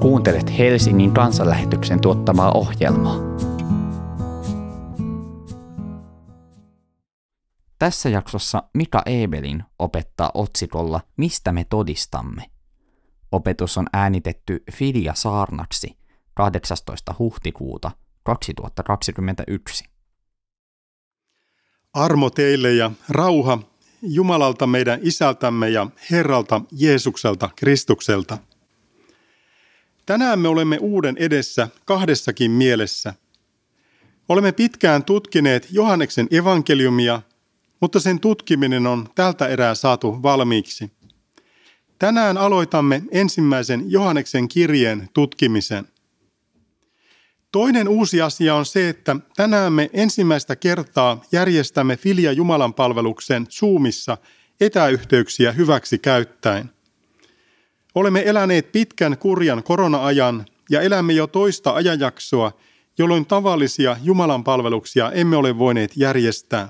Kuuntelet Helsingin kansanlähetyksen tuottamaa ohjelmaa. Tässä jaksossa Mika Ebelin opettaa otsikolla Mistä me todistamme. Opetus on äänitetty Fidia Saarnaksi 18. huhtikuuta 2021. Armo teille ja rauha Jumalalta meidän Isältämme ja Herralta Jeesukselta Kristukselta. Tänään me olemme uuden edessä kahdessakin mielessä. Olemme pitkään tutkineet Johanneksen evankeliumia, mutta sen tutkiminen on tältä erää saatu valmiiksi. Tänään aloitamme ensimmäisen Johanneksen kirjeen tutkimisen. Toinen uusi asia on se, että tänään me ensimmäistä kertaa järjestämme Filia Jumalan palveluksen Zoomissa etäyhteyksiä hyväksi käyttäen. Olemme eläneet pitkän kurjan korona-ajan ja elämme jo toista ajanjaksoa, jolloin tavallisia Jumalan palveluksia emme ole voineet järjestää.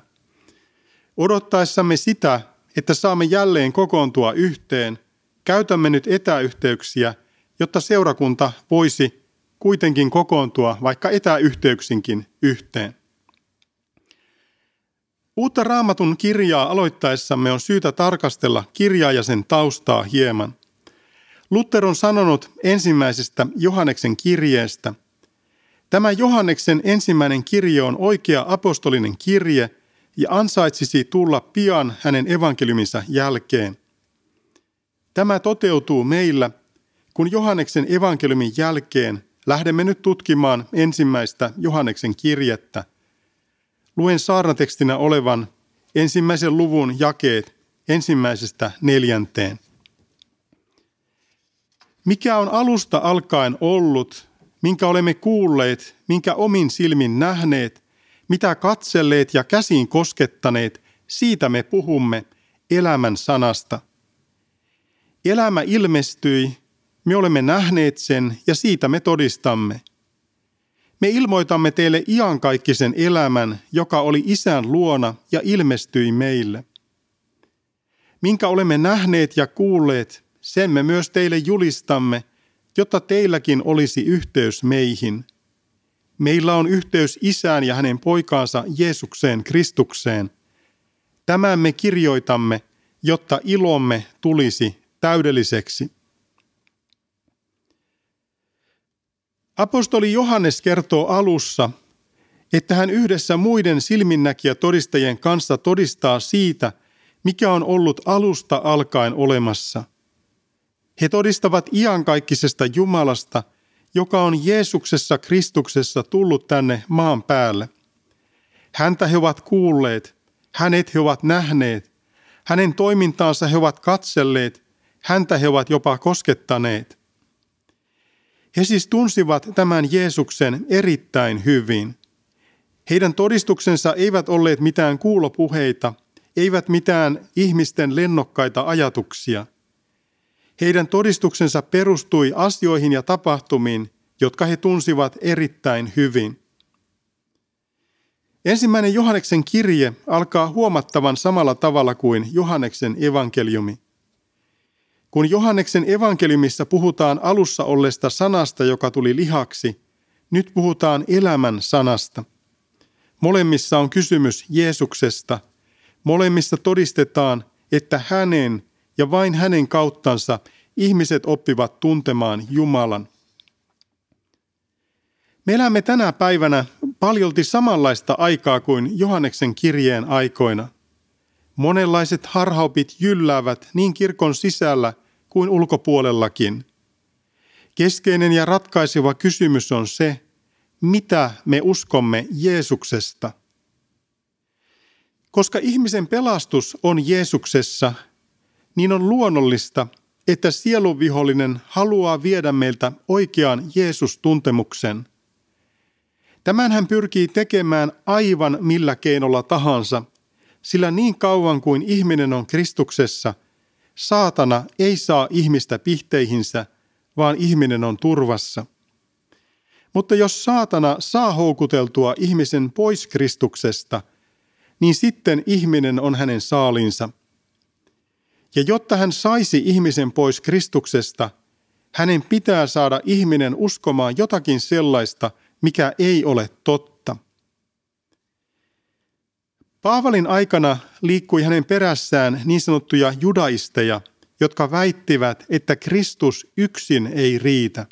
Odottaessamme sitä, että saamme jälleen kokoontua yhteen, käytämme nyt etäyhteyksiä, jotta seurakunta voisi kuitenkin kokoontua vaikka etäyhteyksinkin yhteen. Uutta raamatun kirjaa aloittaessamme on syytä tarkastella kirjaa ja sen taustaa hieman. Luther on sanonut ensimmäisestä Johanneksen kirjeestä, Tämä Johanneksen ensimmäinen kirje on oikea apostolinen kirje ja ansaitsisi tulla pian hänen evankeliuminsa jälkeen. Tämä toteutuu meillä, kun Johanneksen evankeliumin jälkeen Lähdemme nyt tutkimaan ensimmäistä Johanneksen kirjettä. Luen saarnatekstinä olevan ensimmäisen luvun jakeet ensimmäisestä neljänteen. Mikä on alusta alkaen ollut, minkä olemme kuulleet, minkä omin silmin nähneet, mitä katselleet ja käsiin koskettaneet, siitä me puhumme elämän sanasta. Elämä ilmestyi me olemme nähneet sen ja siitä me todistamme. Me ilmoitamme teille iankaikkisen elämän, joka oli isän luona ja ilmestyi meille. Minkä olemme nähneet ja kuulleet, sen me myös teille julistamme, jotta teilläkin olisi yhteys meihin. Meillä on yhteys isään ja hänen poikaansa Jeesukseen Kristukseen. Tämän me kirjoitamme, jotta ilomme tulisi täydelliseksi. Apostoli Johannes kertoo alussa, että hän yhdessä muiden silminnäkijä todistajien kanssa todistaa siitä, mikä on ollut alusta alkaen olemassa. He todistavat iankaikkisesta Jumalasta, joka on Jeesuksessa Kristuksessa tullut tänne maan päälle. Häntä he ovat kuulleet, hänet he ovat nähneet, hänen toimintaansa he ovat katselleet, häntä he ovat jopa koskettaneet. He siis tunsivat tämän Jeesuksen erittäin hyvin. Heidän todistuksensa eivät olleet mitään kuulopuheita, eivät mitään ihmisten lennokkaita ajatuksia. Heidän todistuksensa perustui asioihin ja tapahtumiin, jotka he tunsivat erittäin hyvin. Ensimmäinen Johanneksen kirje alkaa huomattavan samalla tavalla kuin Johanneksen evankeliumi. Kun Johanneksen evankeliumissa puhutaan alussa olleesta sanasta, joka tuli lihaksi, nyt puhutaan elämän sanasta. Molemmissa on kysymys Jeesuksesta. Molemmissa todistetaan, että hänen ja vain hänen kauttansa ihmiset oppivat tuntemaan Jumalan. Me elämme tänä päivänä paljolti samanlaista aikaa kuin Johanneksen kirjeen aikoina – Monenlaiset harhaopit jylläävät niin kirkon sisällä kuin ulkopuolellakin. Keskeinen ja ratkaiseva kysymys on se, mitä me uskomme Jeesuksesta. Koska ihmisen pelastus on Jeesuksessa, niin on luonnollista, että sielunvihollinen haluaa viedä meiltä oikean Jeesus-tuntemuksen. Tämän hän pyrkii tekemään aivan millä keinolla tahansa – sillä niin kauan kuin ihminen on Kristuksessa, saatana ei saa ihmistä pihteihinsä, vaan ihminen on turvassa. Mutta jos saatana saa houkuteltua ihmisen pois Kristuksesta, niin sitten ihminen on hänen saalinsa. Ja jotta hän saisi ihmisen pois Kristuksesta, hänen pitää saada ihminen uskomaan jotakin sellaista, mikä ei ole totta. Paavalin aikana liikkui hänen perässään niin sanottuja judaisteja, jotka väittivät, että Kristus yksin ei riitä.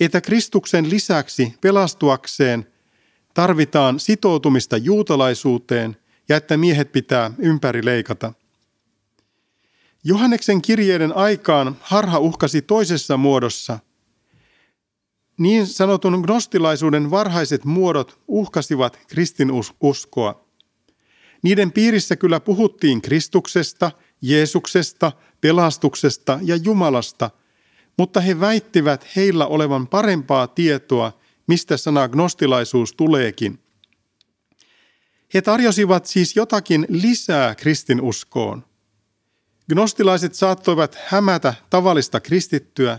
Että Kristuksen lisäksi pelastuakseen tarvitaan sitoutumista juutalaisuuteen ja että miehet pitää ympäri leikata. Johanneksen kirjeiden aikaan harha uhkasi toisessa muodossa. Niin sanotun gnostilaisuuden varhaiset muodot uhkasivat kristinuskoa. Niiden piirissä kyllä puhuttiin Kristuksesta, Jeesuksesta, pelastuksesta ja Jumalasta, mutta he väittivät heillä olevan parempaa tietoa, mistä sana gnostilaisuus tuleekin. He tarjosivat siis jotakin lisää kristinuskoon. Gnostilaiset saattoivat hämätä tavallista kristittyä,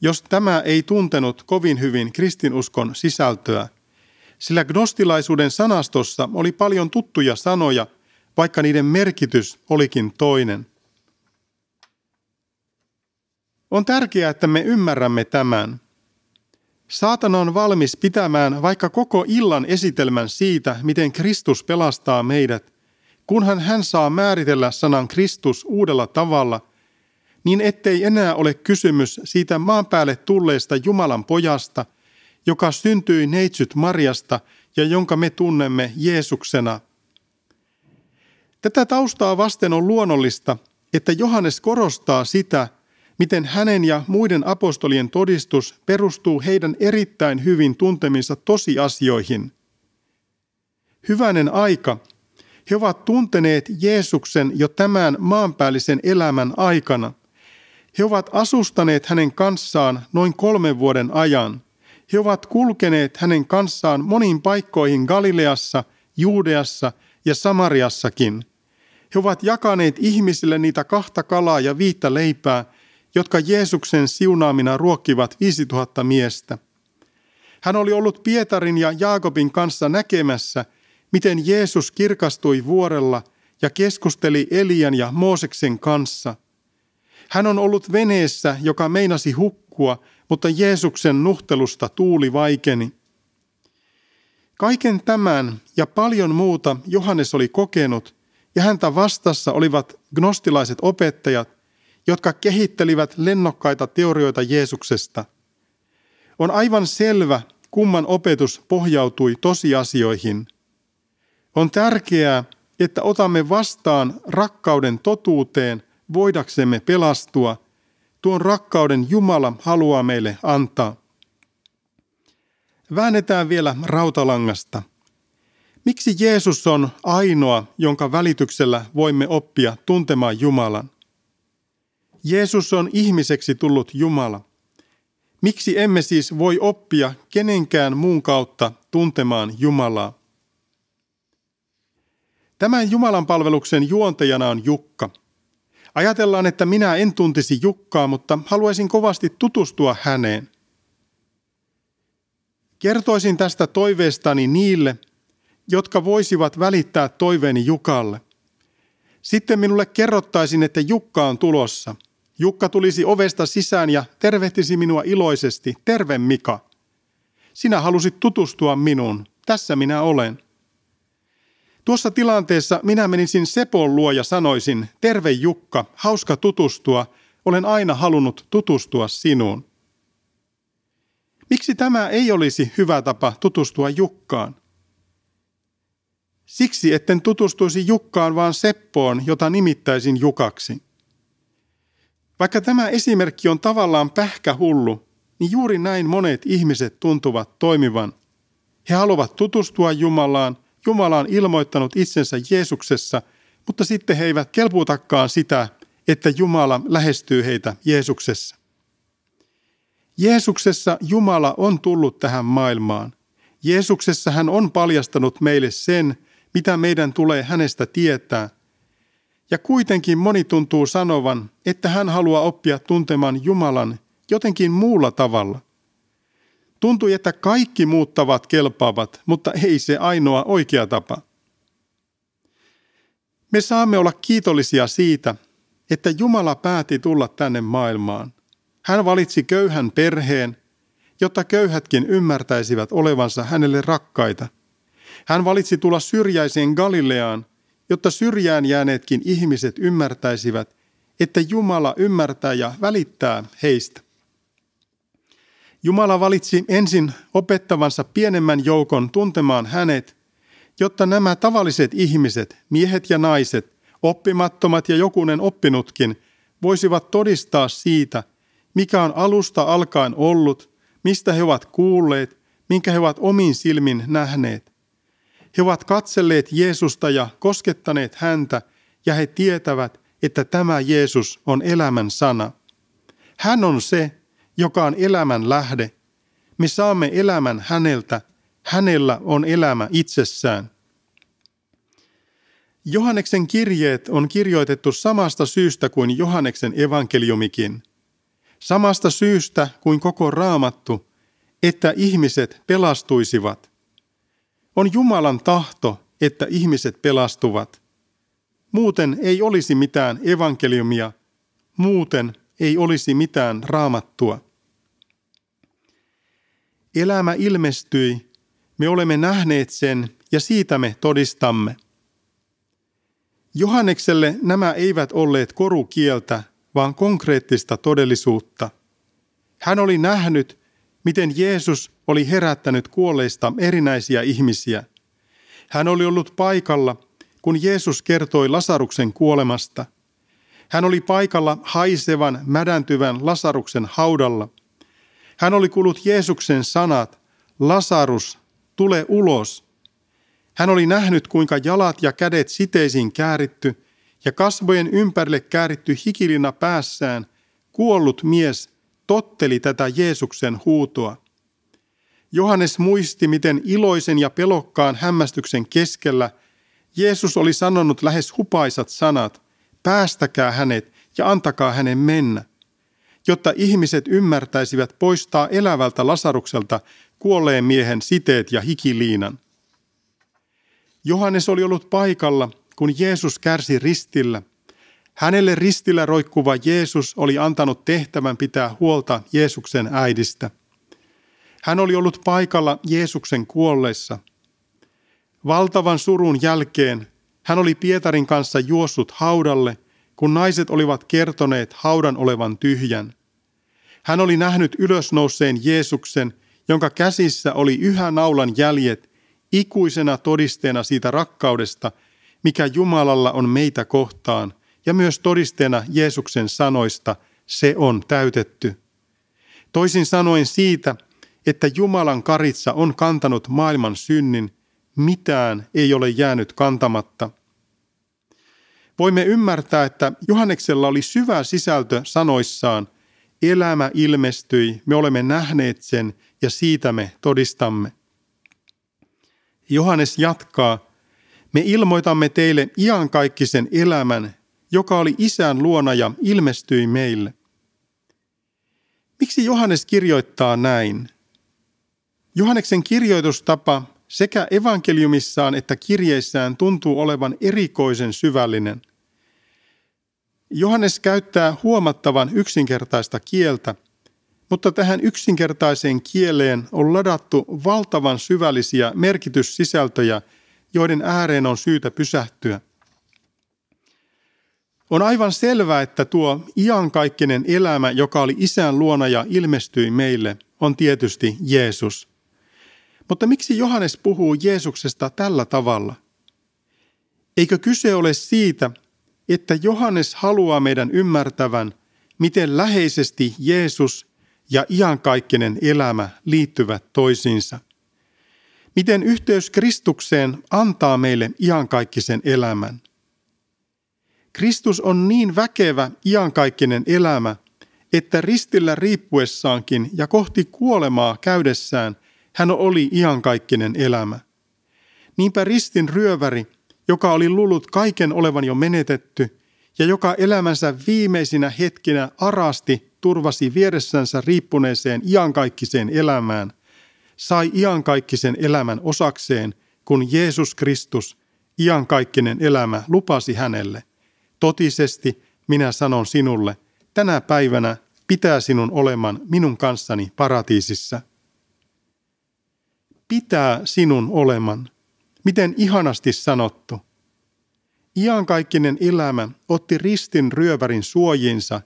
jos tämä ei tuntenut kovin hyvin kristinuskon sisältöä, sillä gnostilaisuuden sanastossa oli paljon tuttuja sanoja, vaikka niiden merkitys olikin toinen. On tärkeää, että me ymmärrämme tämän. Saatana on valmis pitämään vaikka koko illan esitelmän siitä, miten Kristus pelastaa meidät, kunhan hän saa määritellä sanan Kristus uudella tavalla, niin ettei enää ole kysymys siitä maan päälle tulleesta Jumalan pojasta, joka syntyi neitsyt Marjasta ja jonka me tunnemme Jeesuksena. Tätä taustaa vasten on luonnollista, että Johannes korostaa sitä, miten hänen ja muiden apostolien todistus perustuu heidän erittäin hyvin tunteminsa tosiasioihin. Hyvänen aika, he ovat tunteneet Jeesuksen jo tämän maanpäällisen elämän aikana. He ovat asustaneet hänen kanssaan noin kolmen vuoden ajan. He ovat kulkeneet hänen kanssaan moniin paikkoihin Galileassa, Juudeassa ja Samariassakin. He ovat jakaneet ihmisille niitä kahta kalaa ja viittä leipää, jotka Jeesuksen siunaamina ruokkivat 5000 miestä. Hän oli ollut Pietarin ja Jaakobin kanssa näkemässä, miten Jeesus kirkastui vuorella ja keskusteli Elian ja Mooseksen kanssa. Hän on ollut veneessä, joka meinasi hukkua, mutta Jeesuksen nuhtelusta tuuli vaikeni. Kaiken tämän ja paljon muuta Johannes oli kokenut, ja häntä vastassa olivat gnostilaiset opettajat, jotka kehittelivät lennokkaita teorioita Jeesuksesta. On aivan selvä, kumman opetus pohjautui tosiasioihin. On tärkeää, että otamme vastaan rakkauden totuuteen voidaksemme pelastua. Tuon rakkauden Jumala haluaa meille antaa. Väännetään vielä rautalangasta. Miksi Jeesus on ainoa, jonka välityksellä voimme oppia tuntemaan Jumalan? Jeesus on ihmiseksi tullut Jumala. Miksi emme siis voi oppia kenenkään muun kautta tuntemaan Jumalaa? Tämän Jumalan palveluksen juontajana on Jukka. Ajatellaan, että minä en tuntisi Jukkaa, mutta haluaisin kovasti tutustua häneen. Kertoisin tästä toiveestani niille, jotka voisivat välittää toiveeni Jukalle. Sitten minulle kerrottaisin, että Jukka on tulossa – Jukka tulisi ovesta sisään ja tervehtisi minua iloisesti. Terve Mika. Sinä halusit tutustua minuun. Tässä minä olen. Tuossa tilanteessa minä menisin Sepon luo ja sanoisin, terve Jukka, hauska tutustua, olen aina halunnut tutustua sinuun. Miksi tämä ei olisi hyvä tapa tutustua Jukkaan? Siksi, etten tutustuisi Jukkaan, vaan Seppoon, jota nimittäisin Jukaksi. Vaikka tämä esimerkki on tavallaan pähkähullu, niin juuri näin monet ihmiset tuntuvat toimivan. He haluavat tutustua Jumalaan, Jumala on ilmoittanut itsensä Jeesuksessa, mutta sitten he eivät kelpuutakaan sitä, että Jumala lähestyy heitä Jeesuksessa. Jeesuksessa Jumala on tullut tähän maailmaan. Jeesuksessa hän on paljastanut meille sen, mitä meidän tulee hänestä tietää – ja kuitenkin moni tuntuu sanovan, että hän haluaa oppia tuntemaan Jumalan jotenkin muulla tavalla. Tuntui, että kaikki muut tavat kelpaavat, mutta ei se ainoa oikea tapa. Me saamme olla kiitollisia siitä, että Jumala päätti tulla tänne maailmaan. Hän valitsi köyhän perheen, jotta köyhätkin ymmärtäisivät olevansa hänelle rakkaita. Hän valitsi tulla syrjäiseen Galileaan, jotta syrjään jääneetkin ihmiset ymmärtäisivät, että Jumala ymmärtää ja välittää heistä. Jumala valitsi ensin opettavansa pienemmän joukon tuntemaan hänet, jotta nämä tavalliset ihmiset, miehet ja naiset, oppimattomat ja jokunen oppinutkin, voisivat todistaa siitä, mikä on alusta alkaen ollut, mistä he ovat kuulleet, minkä he ovat omin silmin nähneet. He ovat katselleet Jeesusta ja koskettaneet häntä, ja he tietävät, että tämä Jeesus on elämän sana. Hän on se, joka on elämän lähde. Me saamme elämän häneltä. Hänellä on elämä itsessään. Johanneksen kirjeet on kirjoitettu samasta syystä kuin Johanneksen evankeliumikin. Samasta syystä kuin koko raamattu, että ihmiset pelastuisivat. On Jumalan tahto, että ihmiset pelastuvat. Muuten ei olisi mitään evankeliumia, muuten ei olisi mitään raamattua. Elämä ilmestyi, me olemme nähneet sen ja siitä me todistamme. Johannekselle nämä eivät olleet korukieltä, vaan konkreettista todellisuutta. Hän oli nähnyt, miten Jeesus oli herättänyt kuolleista erinäisiä ihmisiä. Hän oli ollut paikalla, kun Jeesus kertoi Lasaruksen kuolemasta. Hän oli paikalla haisevan, mädäntyvän Lasaruksen haudalla. Hän oli kuullut Jeesuksen sanat, Lasarus, tule ulos. Hän oli nähnyt, kuinka jalat ja kädet siteisiin kääritty ja kasvojen ympärille kääritty hikilina päässään, kuollut mies totteli tätä Jeesuksen huutoa. Johannes muisti, miten iloisen ja pelokkaan hämmästyksen keskellä Jeesus oli sanonut lähes hupaisat sanat, päästäkää hänet ja antakaa hänen mennä, jotta ihmiset ymmärtäisivät poistaa elävältä Lasarukselta kuolleen miehen siteet ja hikiliinan. Johannes oli ollut paikalla, kun Jeesus kärsi ristillä. Hänelle ristillä roikkuva Jeesus oli antanut tehtävän pitää huolta Jeesuksen äidistä. Hän oli ollut paikalla Jeesuksen kuolleessa. Valtavan surun jälkeen hän oli Pietarin kanssa juossut haudalle, kun naiset olivat kertoneet haudan olevan tyhjän. Hän oli nähnyt ylösnouseen Jeesuksen, jonka käsissä oli yhä naulan jäljet, ikuisena todisteena siitä rakkaudesta, mikä Jumalalla on meitä kohtaan, ja myös todisteena Jeesuksen sanoista, se on täytetty. Toisin sanoen siitä, että Jumalan karitsa on kantanut maailman synnin, mitään ei ole jäänyt kantamatta. Voimme ymmärtää, että Johanneksella oli syvä sisältö sanoissaan, elämä ilmestyi, me olemme nähneet sen ja siitä me todistamme. Johannes jatkaa, me ilmoitamme teille iankaikkisen elämän, joka oli isän luona ja ilmestyi meille. Miksi Johannes kirjoittaa näin? Johanneksen kirjoitustapa sekä evankeliumissaan että kirjeissään tuntuu olevan erikoisen syvällinen. Johannes käyttää huomattavan yksinkertaista kieltä, mutta tähän yksinkertaiseen kieleen on ladattu valtavan syvällisiä merkityssisältöjä, joiden ääreen on syytä pysähtyä. On aivan selvää, että tuo iankaikkinen elämä, joka oli isän luona ja ilmestyi meille, on tietysti Jeesus – mutta miksi Johannes puhuu Jeesuksesta tällä tavalla? Eikö kyse ole siitä, että Johannes haluaa meidän ymmärtävän, miten läheisesti Jeesus ja iankaikkinen elämä liittyvät toisiinsa? Miten yhteys Kristukseen antaa meille iankaikkisen elämän? Kristus on niin väkevä iankaikkinen elämä, että ristillä riippuessaankin ja kohti kuolemaa käydessään hän oli iankaikkinen elämä. Niinpä ristin ryöväri, joka oli lullut kaiken olevan jo menetetty, ja joka elämänsä viimeisinä hetkinä arasti turvasi vieressänsä riippuneeseen iankaikkiseen elämään, sai iankaikkisen elämän osakseen, kun Jeesus Kristus, iankaikkinen elämä, lupasi hänelle. Totisesti minä sanon sinulle, tänä päivänä pitää sinun oleman minun kanssani paratiisissa. Pitää sinun oleman. Miten ihanasti sanottu. Iankaikkinen elämä otti ristin ryövärin suojinsa,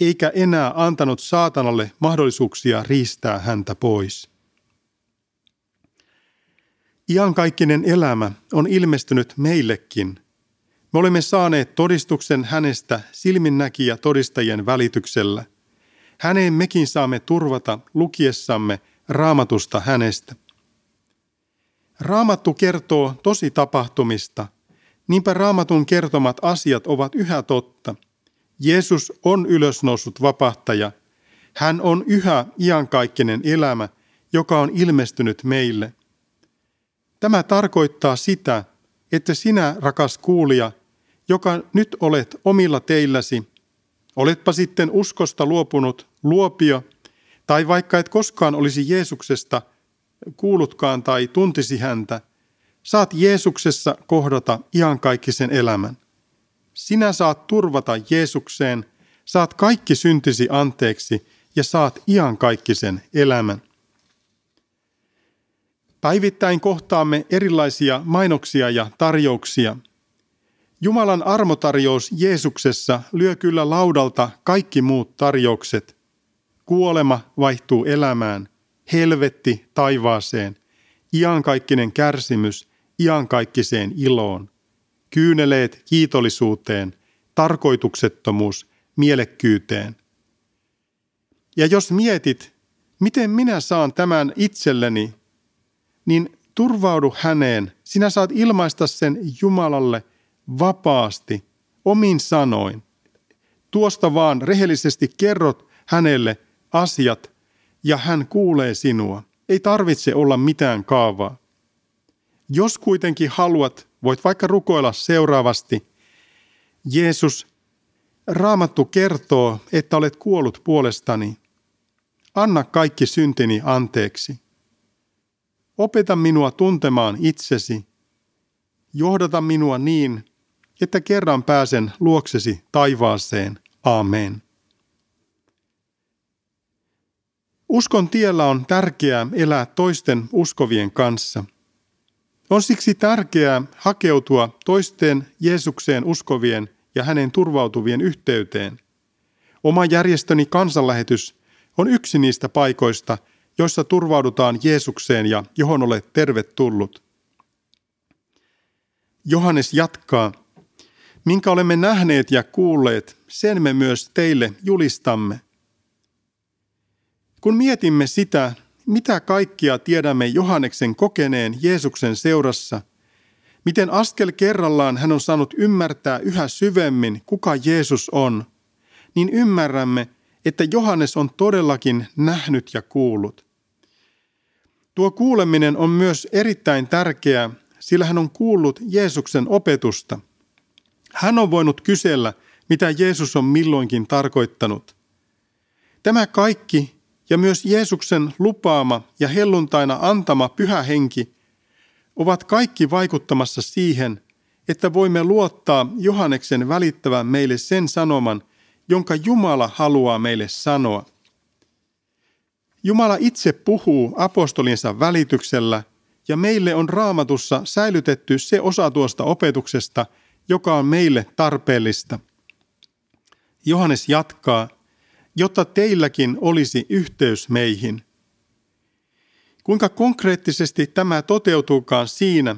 eikä enää antanut saatanalle mahdollisuuksia riistää häntä pois. Iankaikkinen elämä on ilmestynyt meillekin. Me olemme saaneet todistuksen hänestä silminnäkijä todistajien välityksellä. Häneen mekin saamme turvata lukiessamme raamatusta hänestä. Raamattu kertoo tosi tapahtumista. Niinpä raamatun kertomat asiat ovat yhä totta. Jeesus on ylösnoussut vapahtaja. Hän on yhä iankaikkinen elämä, joka on ilmestynyt meille – Tämä tarkoittaa sitä, että sinä, rakas kuulija, joka nyt olet omilla teilläsi, oletpa sitten uskosta luopunut luopio, tai vaikka et koskaan olisi Jeesuksesta kuullutkaan tai tuntisi häntä, saat Jeesuksessa kohdata iankaikkisen elämän. Sinä saat turvata Jeesukseen, saat kaikki syntisi anteeksi ja saat iankaikkisen elämän. Päivittäin kohtaamme erilaisia mainoksia ja tarjouksia. Jumalan armotarjous Jeesuksessa lyö kyllä laudalta kaikki muut tarjoukset. Kuolema vaihtuu elämään, helvetti taivaaseen, iankaikkinen kärsimys iankaikkiseen iloon, kyyneleet kiitollisuuteen, tarkoituksettomuus mielekkyyteen. Ja jos mietit, miten minä saan tämän itselleni niin turvaudu häneen. Sinä saat ilmaista sen Jumalalle vapaasti, omin sanoin. Tuosta vaan rehellisesti kerrot hänelle asiat ja hän kuulee sinua. Ei tarvitse olla mitään kaavaa. Jos kuitenkin haluat, voit vaikka rukoilla seuraavasti. Jeesus, Raamattu kertoo, että olet kuollut puolestani. Anna kaikki syntini anteeksi. Opeta minua tuntemaan itsesi. Johdata minua niin, että kerran pääsen luoksesi taivaaseen. Amen. Uskon tiellä on tärkeää elää toisten uskovien kanssa. On siksi tärkeää hakeutua toisten Jeesukseen uskovien ja hänen turvautuvien yhteyteen. Oma järjestöni kansanlähetys on yksi niistä paikoista – joissa turvaudutaan Jeesukseen ja johon olet tervetullut. Johannes jatkaa, minkä olemme nähneet ja kuulleet, sen me myös teille julistamme. Kun mietimme sitä, mitä kaikkia tiedämme Johanneksen kokeneen Jeesuksen seurassa, miten askel kerrallaan hän on saanut ymmärtää yhä syvemmin, kuka Jeesus on, niin ymmärrämme, että Johannes on todellakin nähnyt ja kuullut. Tuo kuuleminen on myös erittäin tärkeää, sillä hän on kuullut Jeesuksen opetusta. Hän on voinut kysellä, mitä Jeesus on milloinkin tarkoittanut. Tämä kaikki ja myös Jeesuksen lupaama ja helluntaina antama pyhä henki ovat kaikki vaikuttamassa siihen, että voimme luottaa Johanneksen välittävän meille sen sanoman, jonka Jumala haluaa meille sanoa. Jumala itse puhuu apostolinsa välityksellä ja meille on raamatussa säilytetty se osa tuosta opetuksesta, joka on meille tarpeellista. Johannes jatkaa, jotta teilläkin olisi yhteys meihin. Kuinka konkreettisesti tämä toteutuukaan siinä,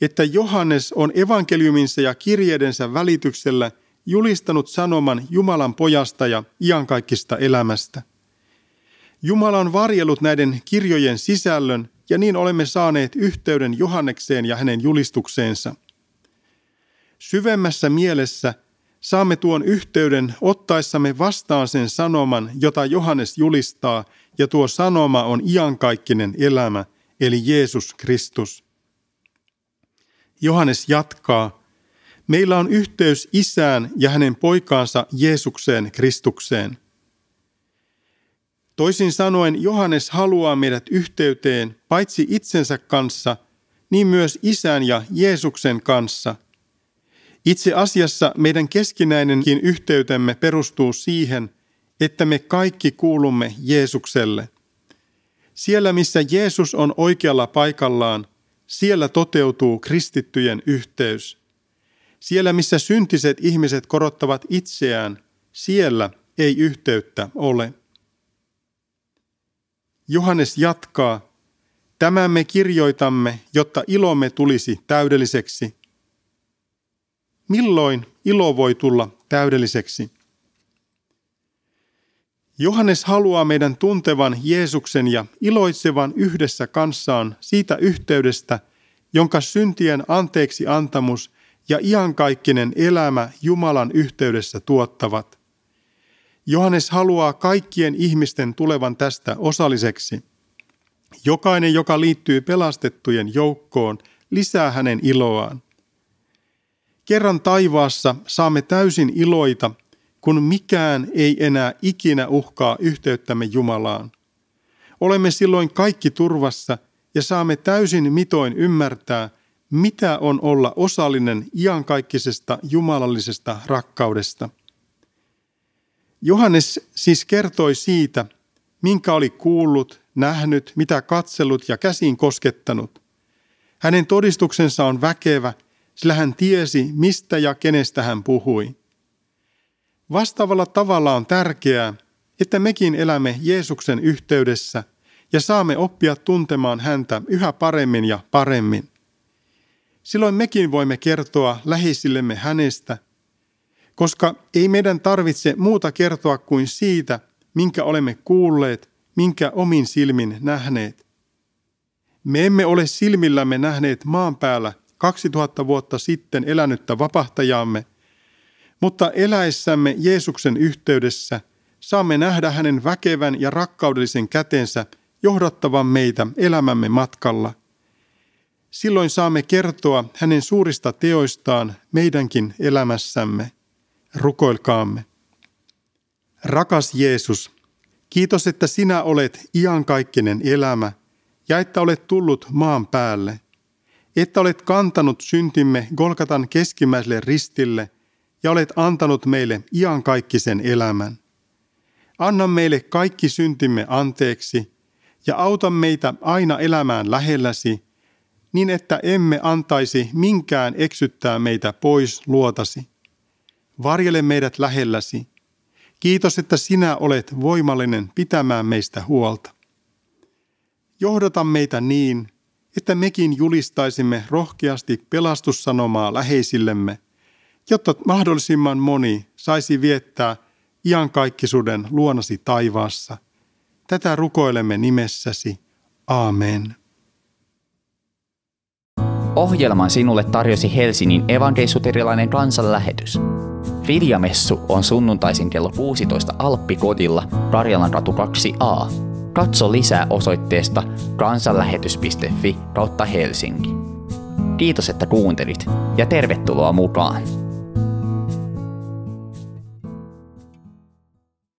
että Johannes on evankeliuminsa ja kirjeidensä välityksellä julistanut sanoman Jumalan pojasta ja iankaikkista elämästä. Jumala on varjellut näiden kirjojen sisällön ja niin olemme saaneet yhteyden Johannekseen ja hänen julistukseensa. Syvemmässä mielessä saamme tuon yhteyden ottaessamme vastaan sen sanoman, jota Johannes julistaa, ja tuo sanoma on iankaikkinen elämä, eli Jeesus Kristus. Johannes jatkaa, meillä on yhteys isään ja hänen poikaansa Jeesukseen Kristukseen. Toisin sanoen Johannes haluaa meidät yhteyteen paitsi itsensä kanssa, niin myös isän ja Jeesuksen kanssa. Itse asiassa meidän keskinäinenkin yhteytemme perustuu siihen, että me kaikki kuulumme Jeesukselle. Siellä, missä Jeesus on oikealla paikallaan, siellä toteutuu kristittyjen yhteys. Siellä, missä syntiset ihmiset korottavat itseään, siellä ei yhteyttä ole. Johannes jatkaa, Tämän me kirjoitamme, jotta ilomme tulisi täydelliseksi. Milloin ilo voi tulla täydelliseksi? Johannes haluaa meidän tuntevan Jeesuksen ja iloitsevan yhdessä kanssaan siitä yhteydestä, jonka syntien anteeksi antamus ja iankaikkinen elämä Jumalan yhteydessä tuottavat. Johannes haluaa kaikkien ihmisten tulevan tästä osalliseksi. Jokainen, joka liittyy pelastettujen joukkoon, lisää hänen iloaan. Kerran taivaassa saamme täysin iloita, kun mikään ei enää ikinä uhkaa yhteyttämme Jumalaan. Olemme silloin kaikki turvassa ja saamme täysin mitoin ymmärtää, mitä on olla osallinen iankaikkisesta jumalallisesta rakkaudesta. Johannes siis kertoi siitä, minkä oli kuullut, nähnyt, mitä katsellut ja käsin koskettanut. Hänen todistuksensa on väkevä, sillä hän tiesi, mistä ja kenestä hän puhui. Vastaavalla tavalla on tärkeää, että mekin elämme Jeesuksen yhteydessä ja saamme oppia tuntemaan häntä yhä paremmin ja paremmin. Silloin mekin voimme kertoa läheisillemme hänestä, koska ei meidän tarvitse muuta kertoa kuin siitä, minkä olemme kuulleet, minkä omin silmin nähneet. Me emme ole silmillämme nähneet maan päällä 2000 vuotta sitten elänyttä vapahtajaamme, mutta eläessämme Jeesuksen yhteydessä saamme nähdä hänen väkevän ja rakkaudellisen kätensä johdattavan meitä elämämme matkalla. Silloin saamme kertoa hänen suurista teoistaan meidänkin elämässämme. Rukoilkaamme. Rakas Jeesus, kiitos, että sinä olet iankaikkinen elämä ja että olet tullut maan päälle, että olet kantanut syntimme Golgatan keskimmäiselle ristille ja olet antanut meille iankaikkisen elämän. Anna meille kaikki syntimme anteeksi ja auta meitä aina elämään lähelläsi, niin että emme antaisi minkään eksyttää meitä pois luotasi. Varjele meidät lähelläsi Kiitos, että sinä olet voimallinen pitämään meistä huolta. Johdata meitä niin, että mekin julistaisimme rohkeasti pelastussanomaa läheisillemme, jotta mahdollisimman moni saisi viettää iankaikkisuuden luonasi taivaassa. Tätä rukoilemme nimessäsi. Aamen. Ohjelman sinulle tarjosi Helsingin evankeisuterilainen kansanlähetys. Viljamessu on sunnuntaisin kello 16 Alppikodilla Karjalan ratu 2a. Katso lisää osoitteesta kansanlähetys.fi kautta Helsinki. Kiitos, että kuuntelit ja tervetuloa mukaan!